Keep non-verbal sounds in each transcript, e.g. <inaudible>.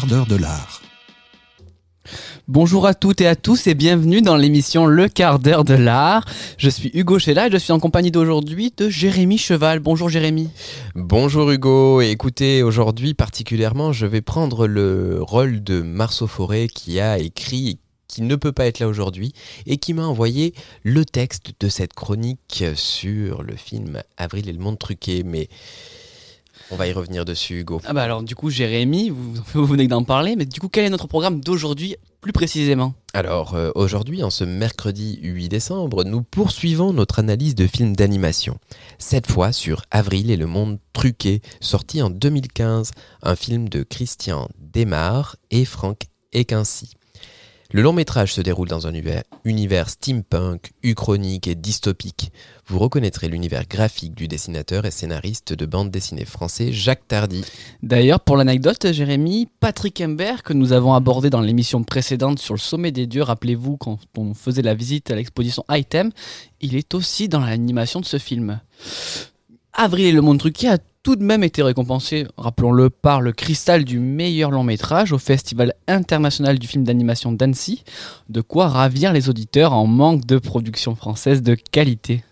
quart d'heure de l'art. Bonjour à toutes et à tous et bienvenue dans l'émission Le quart d'heure de l'art. Je suis Hugo Chela et je suis en compagnie d'aujourd'hui de Jérémy Cheval. Bonjour Jérémy. Bonjour Hugo, et écoutez, aujourd'hui particulièrement, je vais prendre le rôle de Marceau Forêt qui a écrit qui ne peut pas être là aujourd'hui et qui m'a envoyé le texte de cette chronique sur le film Avril et le monde truqué. Mais on va y revenir dessus, Hugo. Ah bah alors du coup Jérémy, vous, <laughs> vous venez d'en parler, mais du coup quel est notre programme d'aujourd'hui plus précisément? Alors euh, aujourd'hui, en ce mercredi 8 décembre, nous poursuivons notre analyse de films d'animation. Cette fois sur Avril et le monde truqué, sorti en 2015, un film de Christian Desmar et Franck Equincy. Le long métrage se déroule dans un univers, steampunk, uchronique et dystopique. Vous reconnaîtrez l'univers graphique du dessinateur et scénariste de bande dessinée français Jacques Tardy. D'ailleurs, pour l'anecdote, Jérémy, Patrick Imbert, que nous avons abordé dans l'émission précédente sur le sommet des dieux, rappelez-vous quand on faisait la visite à l'exposition Item, il est aussi dans l'animation de ce film. Avril et le monde truqué a tout de même été récompensé, rappelons-le, par le cristal du meilleur long métrage au Festival international du film d'animation d'Annecy, de quoi ravir les auditeurs en manque de production française de qualité.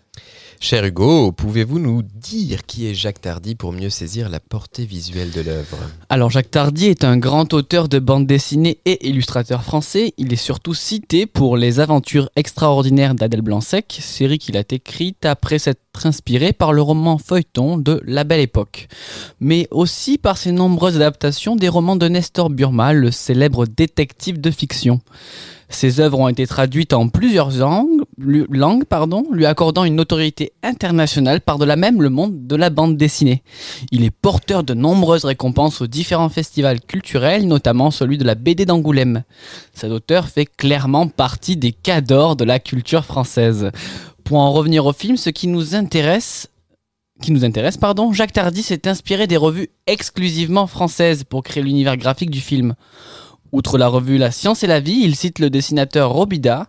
Cher Hugo, pouvez-vous nous dire qui est Jacques Tardy pour mieux saisir la portée visuelle de l'œuvre? Alors Jacques Tardy est un grand auteur de bande dessinée et illustrateur français. Il est surtout cité pour Les aventures extraordinaires d'Adèle Blanc-Sec, série qu'il a écrite après s'être inspiré par le roman feuilleton de La Belle Époque, mais aussi par ses nombreuses adaptations des romans de Nestor Burma, le célèbre détective de fiction. Ses œuvres ont été traduites en plusieurs langues, langues pardon, lui accordant une notoriété internationale par-delà même le monde de la bande dessinée. Il est porteur de nombreuses récompenses aux différents festivals culturels, notamment celui de la BD d'Angoulême. Cet auteur fait clairement partie des cadors de la culture française. Pour en revenir au film, ce qui nous intéresse qui nous intéresse, pardon, Jacques Tardy s'est inspiré des revues exclusivement françaises pour créer l'univers graphique du film. Outre la revue La Science et la Vie, il cite le dessinateur Robida.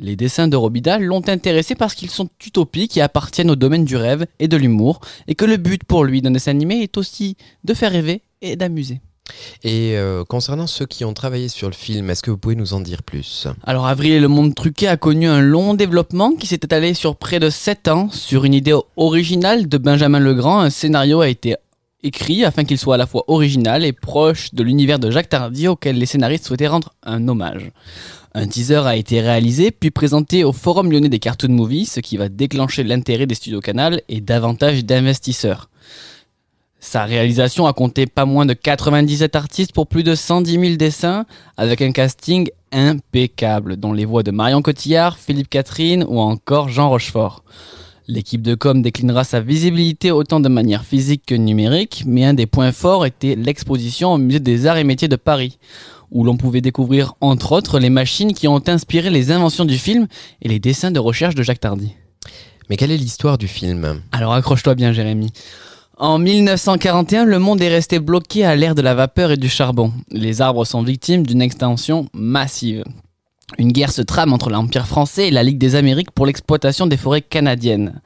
Les dessins de Robida l'ont intéressé parce qu'ils sont utopiques et appartiennent au domaine du rêve et de l'humour, et que le but pour lui d'un dessin animé est aussi de faire rêver et d'amuser. Et euh, concernant ceux qui ont travaillé sur le film, est-ce que vous pouvez nous en dire plus? Alors Avril et le monde truqué a connu un long développement qui s'est étalé sur près de 7 ans. Sur une idée originale de Benjamin Legrand, un scénario a été écrit afin qu'il soit à la fois original et proche de l'univers de Jacques Tardy auquel les scénaristes souhaitaient rendre un hommage. Un teaser a été réalisé puis présenté au Forum lyonnais des Cartoon Movies, ce qui va déclencher l'intérêt des studios Canal et davantage d'investisseurs. Sa réalisation a compté pas moins de 97 artistes pour plus de 110 000 dessins, avec un casting impeccable, dont les voix de Marion Cotillard, Philippe Catherine ou encore Jean Rochefort. L'équipe de com déclinera sa visibilité autant de manière physique que numérique, mais un des points forts était l'exposition au musée des arts et métiers de Paris, où l'on pouvait découvrir entre autres les machines qui ont inspiré les inventions du film et les dessins de recherche de Jacques Tardy. Mais quelle est l'histoire du film? Alors accroche-toi bien Jérémy. En 1941, le monde est resté bloqué à l'ère de la vapeur et du charbon. Les arbres sont victimes d'une extension massive. Une guerre se trame entre l'Empire français et la Ligue des Amériques pour l'exploitation des forêts canadiennes.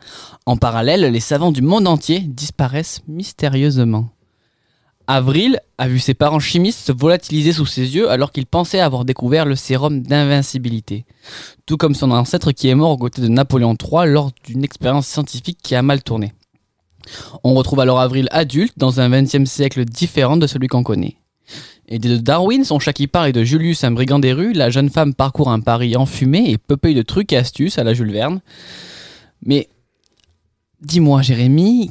En parallèle, les savants du monde entier disparaissent mystérieusement. Avril a vu ses parents chimistes se volatiliser sous ses yeux alors qu'il pensait avoir découvert le sérum d'invincibilité. Tout comme son ancêtre qui est mort aux côtés de Napoléon III lors d'une expérience scientifique qui a mal tourné. On retrouve alors Avril adulte dans un XXe siècle différent de celui qu'on connaît. Aidée de Darwin, son chat qui part et de Julius, un brigand des rues, la jeune femme parcourt un Paris enfumé et peuplé de trucs et astuces à la Jules Verne. Mais dis-moi, Jérémy,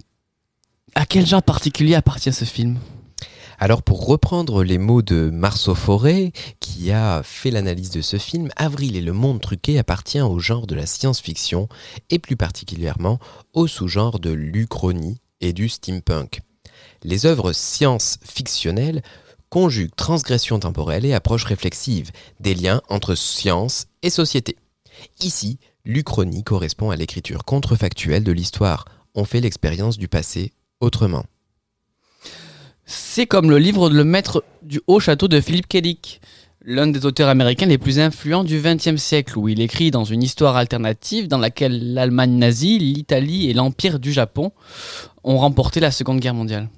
à quel genre particulier appartient ce film? Alors pour reprendre les mots de Marceau Forêt, qui a fait l'analyse de ce film, Avril et le monde truqué appartient au genre de la science-fiction et plus particulièrement au sous-genre de l'uchronie et du steampunk. Les œuvres science-fictionnelles conjuguent transgression temporelle et approche réflexive des liens entre science et société. Ici, l'uchronie correspond à l'écriture contrefactuelle de l'histoire. On fait l'expérience du passé autrement. C'est comme le livre Le Maître du Haut Château de Philippe K. L'un des auteurs américains les plus influents du XXe siècle, où il écrit dans une histoire alternative dans laquelle l'Allemagne nazie, l'Italie et l'Empire du Japon ont remporté la Seconde Guerre mondiale.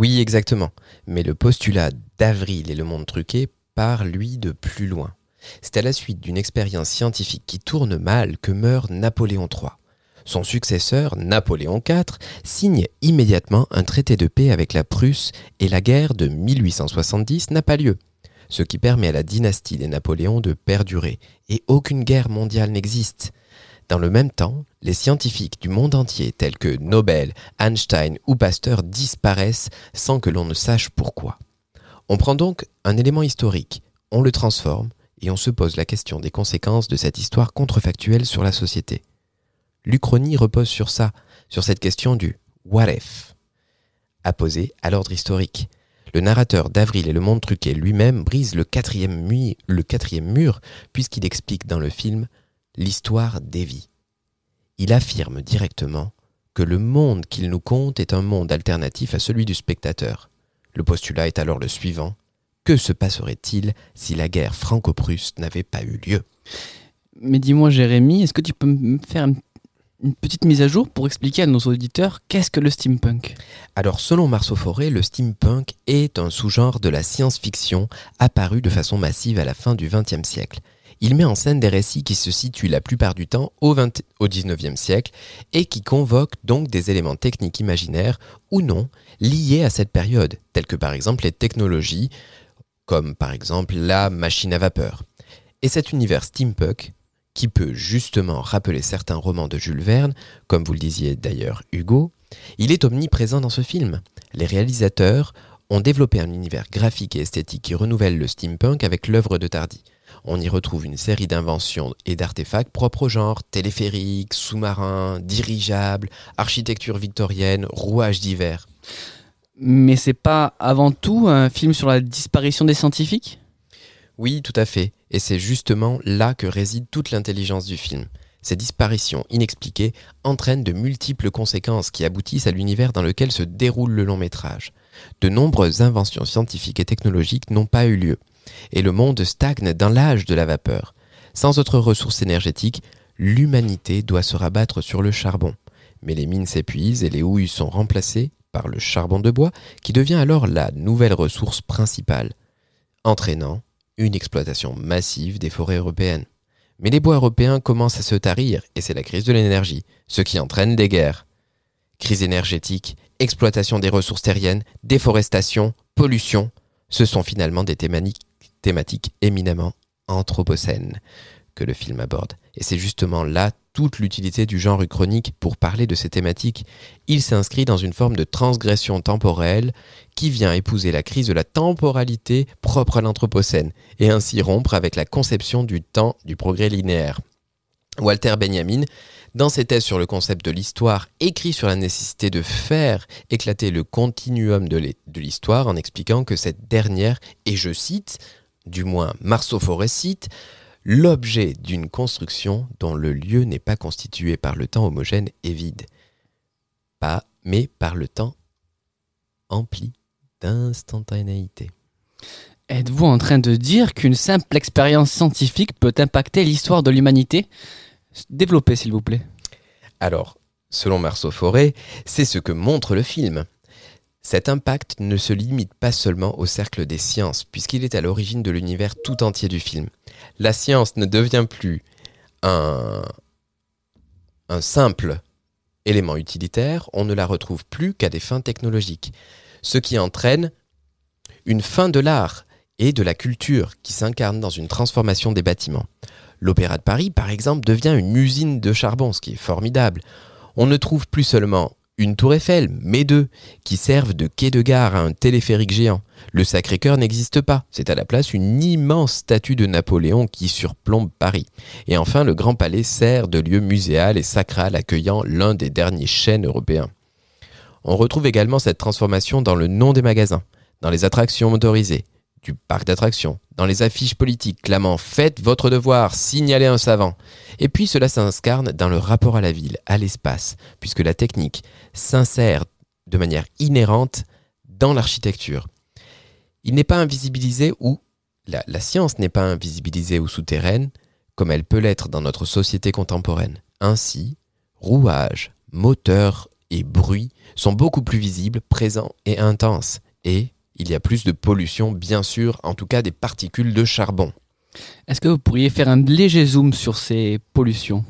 Oui, exactement. Mais le postulat d'Avril et le monde truqué part, lui, de plus loin. C'est à la suite d'une expérience scientifique qui tourne mal que meurt Napoléon III. Son successeur, Napoléon IV, signe immédiatement un traité de paix avec la Prusse et la guerre de 1870 n'a pas lieu, ce qui permet à la dynastie des Napoléons de perdurer, et aucune guerre mondiale n'existe. Dans le même temps, les scientifiques du monde entier tels que Nobel, Einstein ou Pasteur disparaissent sans que l'on ne sache pourquoi. On prend donc un élément historique, on le transforme et on se pose la question des conséquences de cette histoire contrefactuelle sur la société. L'Uchronie repose sur ça, sur cette question du what if, apposée à l'ordre historique. Le narrateur d'Avril et le monde truqué lui-même brise le quatrième, le quatrième mur puisqu'il explique dans le film l'histoire d'Evie. Il affirme directement que le monde qu'il nous conte est un monde alternatif à celui du spectateur. Le postulat est alors le suivant. Que se passerait-il si la guerre franco-prusse n'avait pas eu lieu? Mais dis-moi Jérémy, est-ce que tu peux me faire une une petite mise à jour pour expliquer à nos auditeurs qu'est-ce que le steampunk? Alors selon Marceau Forêt, le steampunk est un sous-genre de la science-fiction apparu de façon massive à la fin du XXe siècle. Il met en scène des récits qui se situent la plupart du temps au, 20, au 19e siècle et qui convoquent donc des éléments techniques imaginaires ou non liés à cette période, tels que par exemple les technologies, comme par exemple la machine à vapeur. Et cet univers steampunk qui peut justement rappeler certains romans de Jules Verne, comme vous le disiez d'ailleurs Hugo, il est omniprésent dans ce film. Les réalisateurs ont développé un univers graphique et esthétique qui renouvelle le steampunk avec l'œuvre de Tardy. On y retrouve une série d'inventions et d'artefacts propres au genre téléphériques, sous-marins, dirigeables, architecture victorienne, rouages divers. Mais c'est pas avant tout un film sur la disparition des scientifiques? Oui, tout à fait. Et c'est justement là que réside toute l'intelligence du film. Ces disparitions inexpliquées entraînent de multiples conséquences qui aboutissent à l'univers dans lequel se déroule le long métrage. De nombreuses inventions scientifiques et technologiques n'ont pas eu lieu, et le monde stagne dans l'âge de la vapeur. Sans autres ressources énergétiques, l'humanité doit se rabattre sur le charbon. Mais les mines s'épuisent et les houilles sont remplacées par le charbon de bois qui devient alors la nouvelle ressource principale, entraînant une exploitation massive des forêts européennes. Mais les bois européens commencent à se tarir et c'est la crise de l'énergie, ce qui entraîne des guerres. Crise énergétique, exploitation des ressources terriennes, déforestation, pollution, ce sont finalement des thématiques éminemment anthropocènes que le film aborde. Et c'est justement là toute l'utilité du genre uchronique pour parler de ces thématiques. Il s'inscrit dans une forme de transgression temporelle qui vient épouser la crise de la temporalité propre à l'Anthropocène et ainsi rompre avec la conception du temps du progrès linéaire. Walter Benjamin, dans ses thèses sur le concept de l'histoire, écrit sur la nécessité de faire éclater le continuum de l'histoire en expliquant que cette dernière, et je cite, du moins Marceau Forêt cite, l'objet d'une construction dont le lieu n'est pas constitué par le temps homogène et vide, pas, mais par le temps empli d'instantanéité. Êtes-vous en train de dire qu'une simple expérience scientifique peut impacter l'histoire de l'humanité? Développez, s'il vous plaît. Alors, selon Marceau Forêt, c'est ce que montre le film. Cet impact ne se limite pas seulement au cercle des sciences, puisqu'il est à l'origine de l'univers tout entier du film. La science ne devient plus un, simple élément utilitaire, on ne la retrouve plus qu'à des fins technologiques, ce qui entraîne une fin de l'art et de la culture qui s'incarne dans une transformation des bâtiments. L'Opéra de Paris, par exemple, devient une usine de charbon, ce qui est formidable. On ne trouve plus seulement une tour Eiffel, mais deux, qui servent de quai de gare à un téléphérique géant. Le Sacré-Cœur n'existe pas, c'est à la place une immense statue de Napoléon qui surplombe Paris. Et enfin, le Grand Palais sert de lieu muséal et sacral accueillant l'un des derniers chênes européens. On retrouve également cette transformation dans le nom des magasins, dans les attractions motorisées, du parc d'attractions, dans les affiches politiques clamant Faites votre devoir, signalez un savant. Et puis cela s'incarne dans le rapport à la ville, à l'espace, puisque la technique s'insère de manière inhérente dans l'architecture. Il n'est pas invisibilisé ou la, science n'est pas invisibilisée ou souterraine comme elle peut l'être dans notre société contemporaine. Ainsi, rouages, moteurs et bruit sont beaucoup plus visibles, présents et intenses. Et il y a plus de pollution, bien sûr, en tout cas des particules de charbon. Est-ce que vous pourriez faire un léger zoom sur ces pollutions?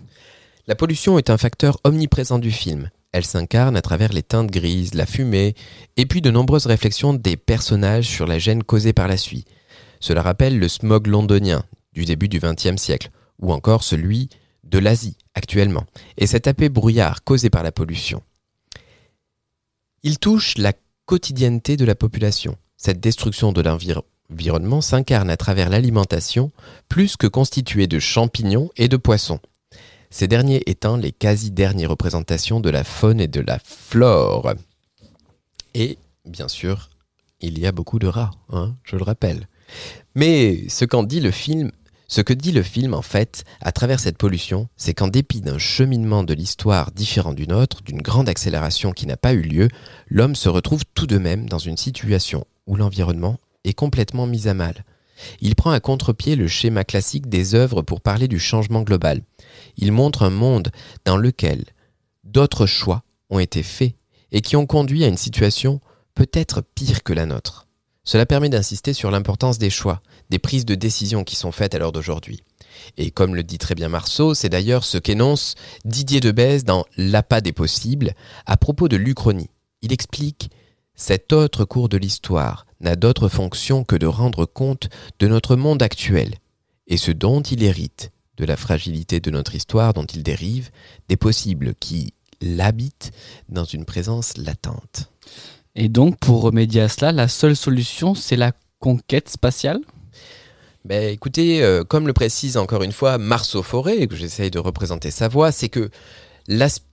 La pollution est un facteur omniprésent du film. Elle s'incarne à travers les teintes grises, la fumée, et puis de nombreuses réflexions des personnages sur la gêne causée par la suie. Cela rappelle le smog londonien du début du XXe siècle, ou encore celui de l'Asie actuellement, et cet tapé brouillard causé par la pollution. Il touche la quotidienneté de la population. Cette destruction de l'environnement s'incarne à travers l'alimentation, plus que constituée de champignons et de poissons. Ces derniers étant les quasi-dernières représentations de la faune et de la flore. Et, bien sûr, il y a beaucoup de rats, hein, je le rappelle. Mais ce qu'en dit le film ce que dit le film, en fait, à travers cette pollution, c'est qu'en dépit d'un cheminement de l'histoire différent du nôtre, d'une grande accélération qui n'a pas eu lieu, l'homme se retrouve tout de même dans une situation où l'environnement est complètement mis à mal. Il prend à contre-pied le schéma classique des œuvres pour parler du changement global. Il montre un monde dans lequel d'autres choix ont été faits et qui ont conduit à une situation peut-être pire que la nôtre. Cela permet d'insister sur l'importance des choix, des prises de décision qui sont faites à l'heure d'aujourd'hui. Et comme le dit très bien Marceau, c'est d'ailleurs ce qu'énonce Didier Debèze dans L'appât des possibles à propos de l'Uchronie. Il explique Cet autre cours de l'histoire n'a d'autre fonction que de rendre compte de notre monde actuel et ce dont il hérite, de la fragilité de notre histoire dont il dérive, des possibles qui l'habitent dans une présence latente. Et donc, pour remédier à cela, la seule solution, c'est la conquête spatiale? Ben, écoutez, euh, comme le précise encore une fois Marceau Forêt, que j'essaye de représenter sa voix, c'est que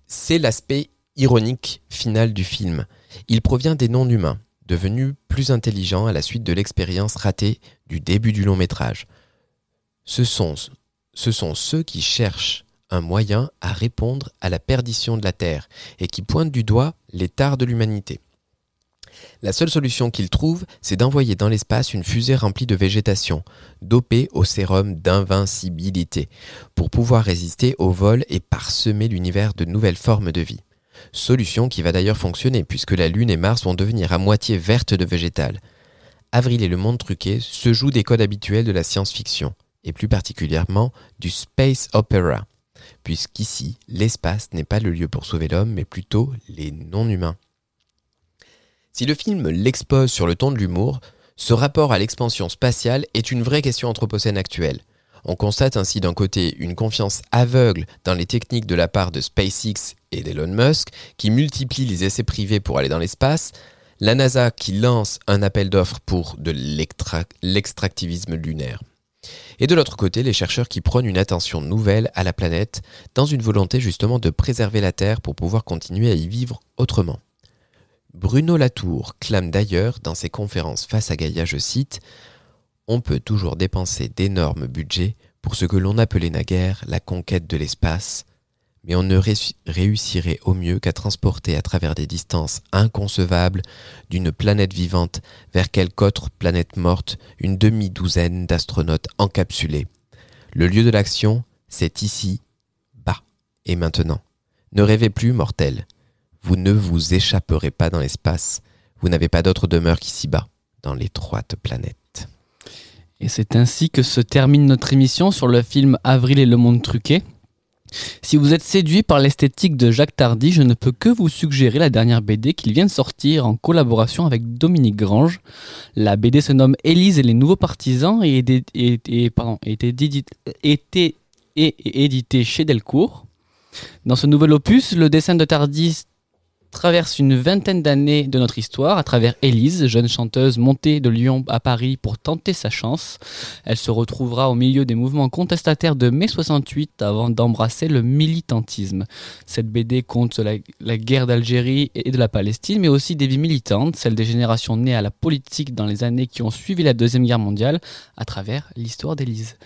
c'est l'aspect ironique final du film. Il provient des non-humains, devenus plus intelligents à la suite de l'expérience ratée du début du long métrage. Ce sont, ce sont ceux qui cherchent un moyen à répondre à la perdition de la Terre et qui pointent du doigt les tares de l'humanité. La seule solution qu'il trouve, c'est d'envoyer dans l'espace une fusée remplie de végétation, dopée au sérum d'invincibilité, pour pouvoir résister au vol et parsemer l'univers de nouvelles formes de vie. Solution qui va d'ailleurs fonctionner puisque la Lune et Mars vont devenir à moitié vertes de végétal. Avril et le monde truqué se jouent des codes habituels de la science-fiction, et plus particulièrement du space opera, puisqu'ici, l'espace n'est pas le lieu pour sauver l'homme, mais plutôt les non-humains. Si le film l'expose sur le ton de l'humour, ce rapport à l'expansion spatiale est une vraie question anthropocène actuelle. On constate ainsi d'un côté une confiance aveugle dans les techniques de la part de SpaceX et d'Elon Musk, qui multiplient les essais privés pour aller dans l'espace, la NASA qui lance un appel d'offres pour de l'extractivisme lunaire. Et de l'autre côté, les chercheurs qui prônent une attention nouvelle à la planète dans une volonté justement de préserver la Terre pour pouvoir continuer à y vivre autrement. Bruno Latour clame d'ailleurs dans ses conférences face à Gaïa, je cite, On peut toujours dépenser d'énormes budgets pour ce que l'on appelait naguère la conquête de l'espace, mais on ne réussirait au mieux qu'à transporter à travers des distances inconcevables d'une planète vivante vers quelque autre planète morte une demi-douzaine d'astronautes encapsulés. Le lieu de l'action, c'est ici, bas et maintenant. Ne rêvez plus, mortels. Vous ne vous échapperez pas dans l'espace. Vous n'avez pas d'autre demeure qu'ici-bas, dans l'étroite planète. Et c'est ainsi que se termine notre émission sur le film Avril et le monde truqué. Si vous êtes séduit par l'esthétique de Jacques Tardy, je ne peux que vous suggérer la dernière BD qu'il vient de sortir en collaboration avec Dominique Grange. La BD se nomme Élise et les nouveaux partisans et est édité chez Delcourt. Dans ce nouvel opus, le dessin de Tardy traverse une vingtaine d'années de notre histoire à travers Élise, jeune chanteuse montée de Lyon à Paris pour tenter sa chance. Elle se retrouvera au milieu des mouvements contestataires de mai 68 avant d'embrasser le militantisme. Cette BD compte la, guerre d'Algérie et de la Palestine, mais aussi des vies militantes, celles des générations nées à la politique dans les années qui ont suivi la Deuxième Guerre mondiale à travers l'histoire d'Élise.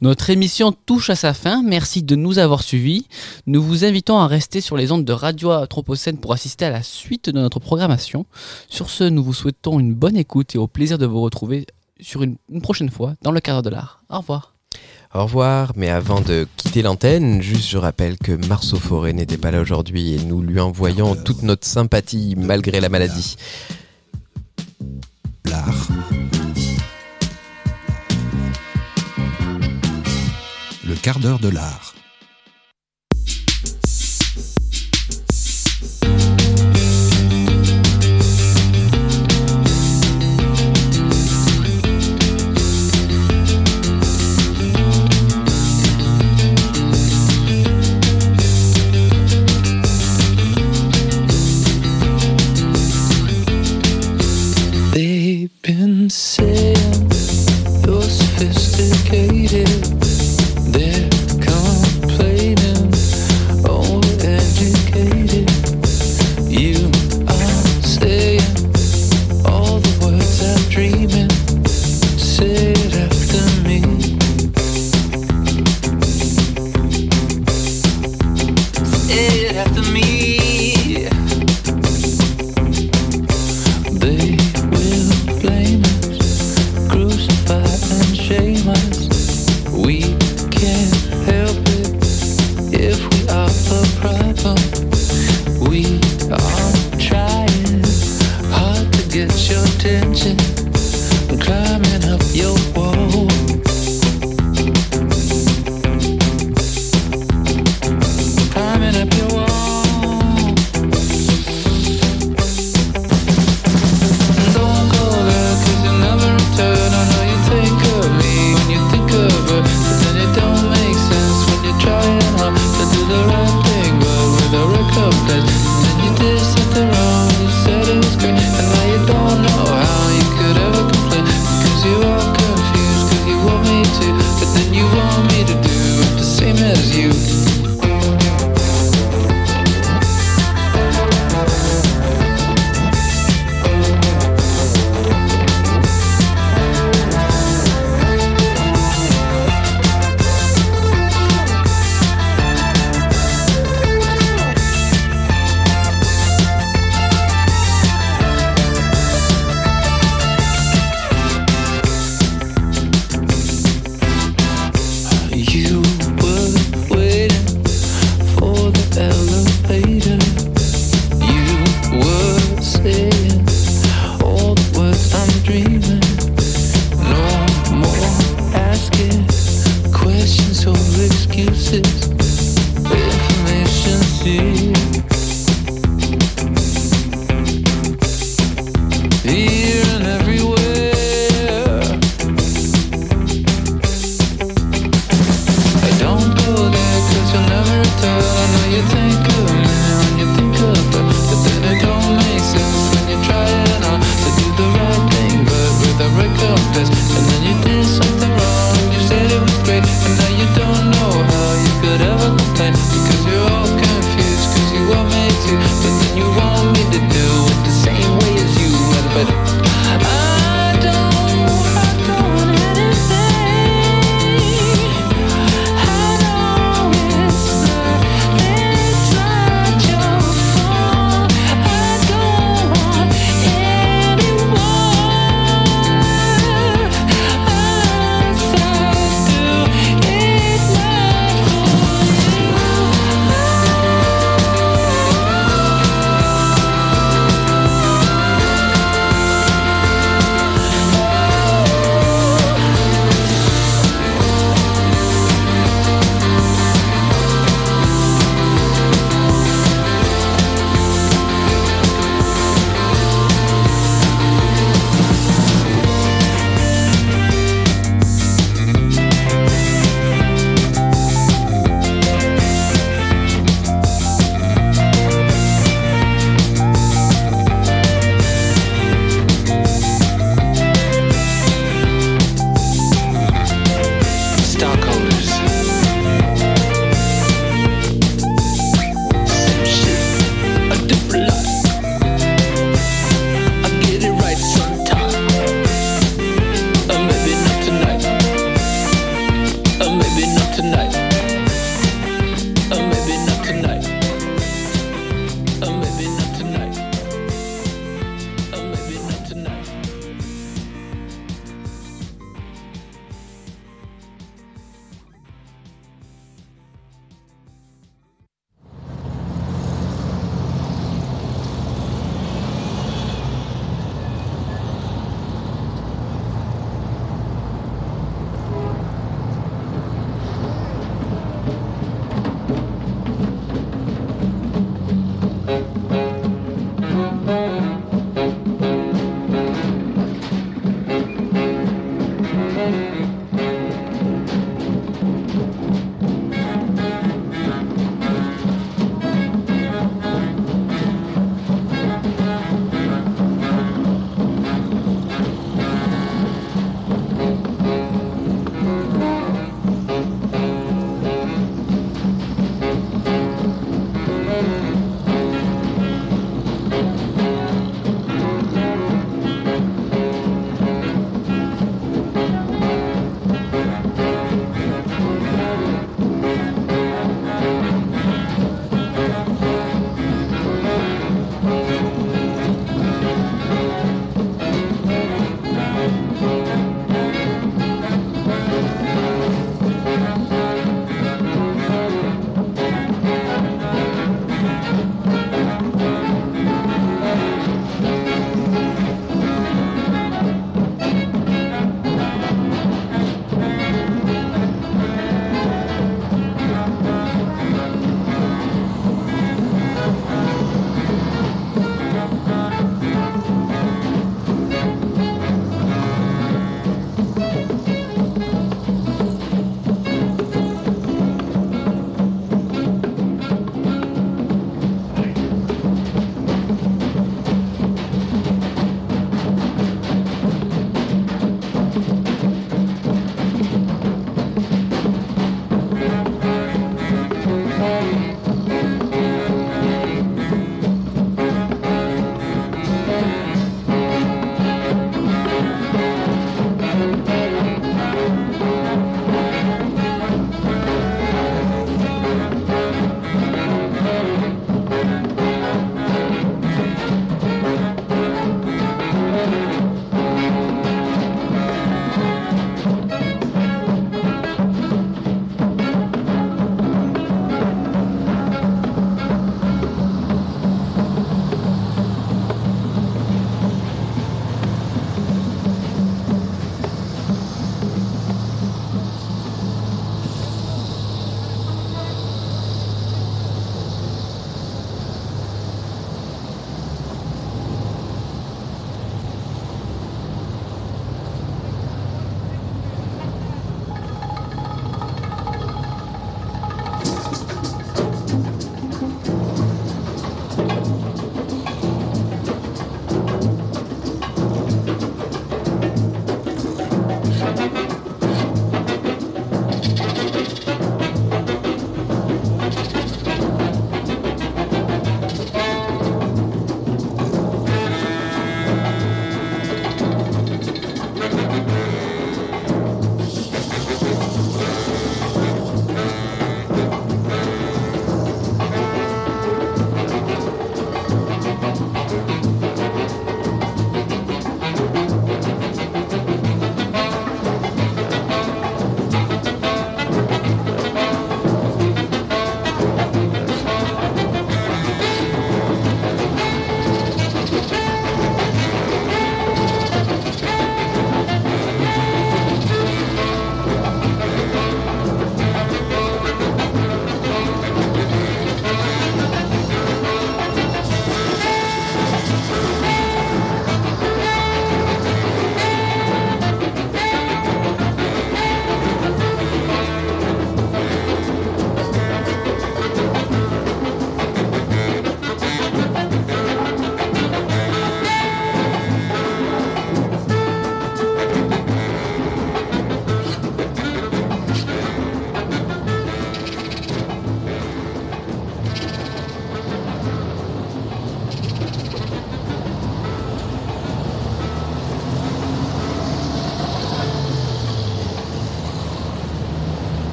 Notre émission touche à sa fin. Merci de nous avoir suivis. Nous vous invitons à rester sur les ondes de Radio Anthropocène pour assister à la suite de notre programmation. Sur ce, nous vous souhaitons une bonne écoute et au plaisir de vous retrouver sur une, prochaine fois dans le cadre de l'art. Au revoir. Au revoir, mais avant de quitter l'antenne, juste je rappelle que Marceau Forêt n'était pas là aujourd'hui et nous lui envoyons toute notre sympathie malgré la maladie. L'art. Le quart d'heure de l'art. but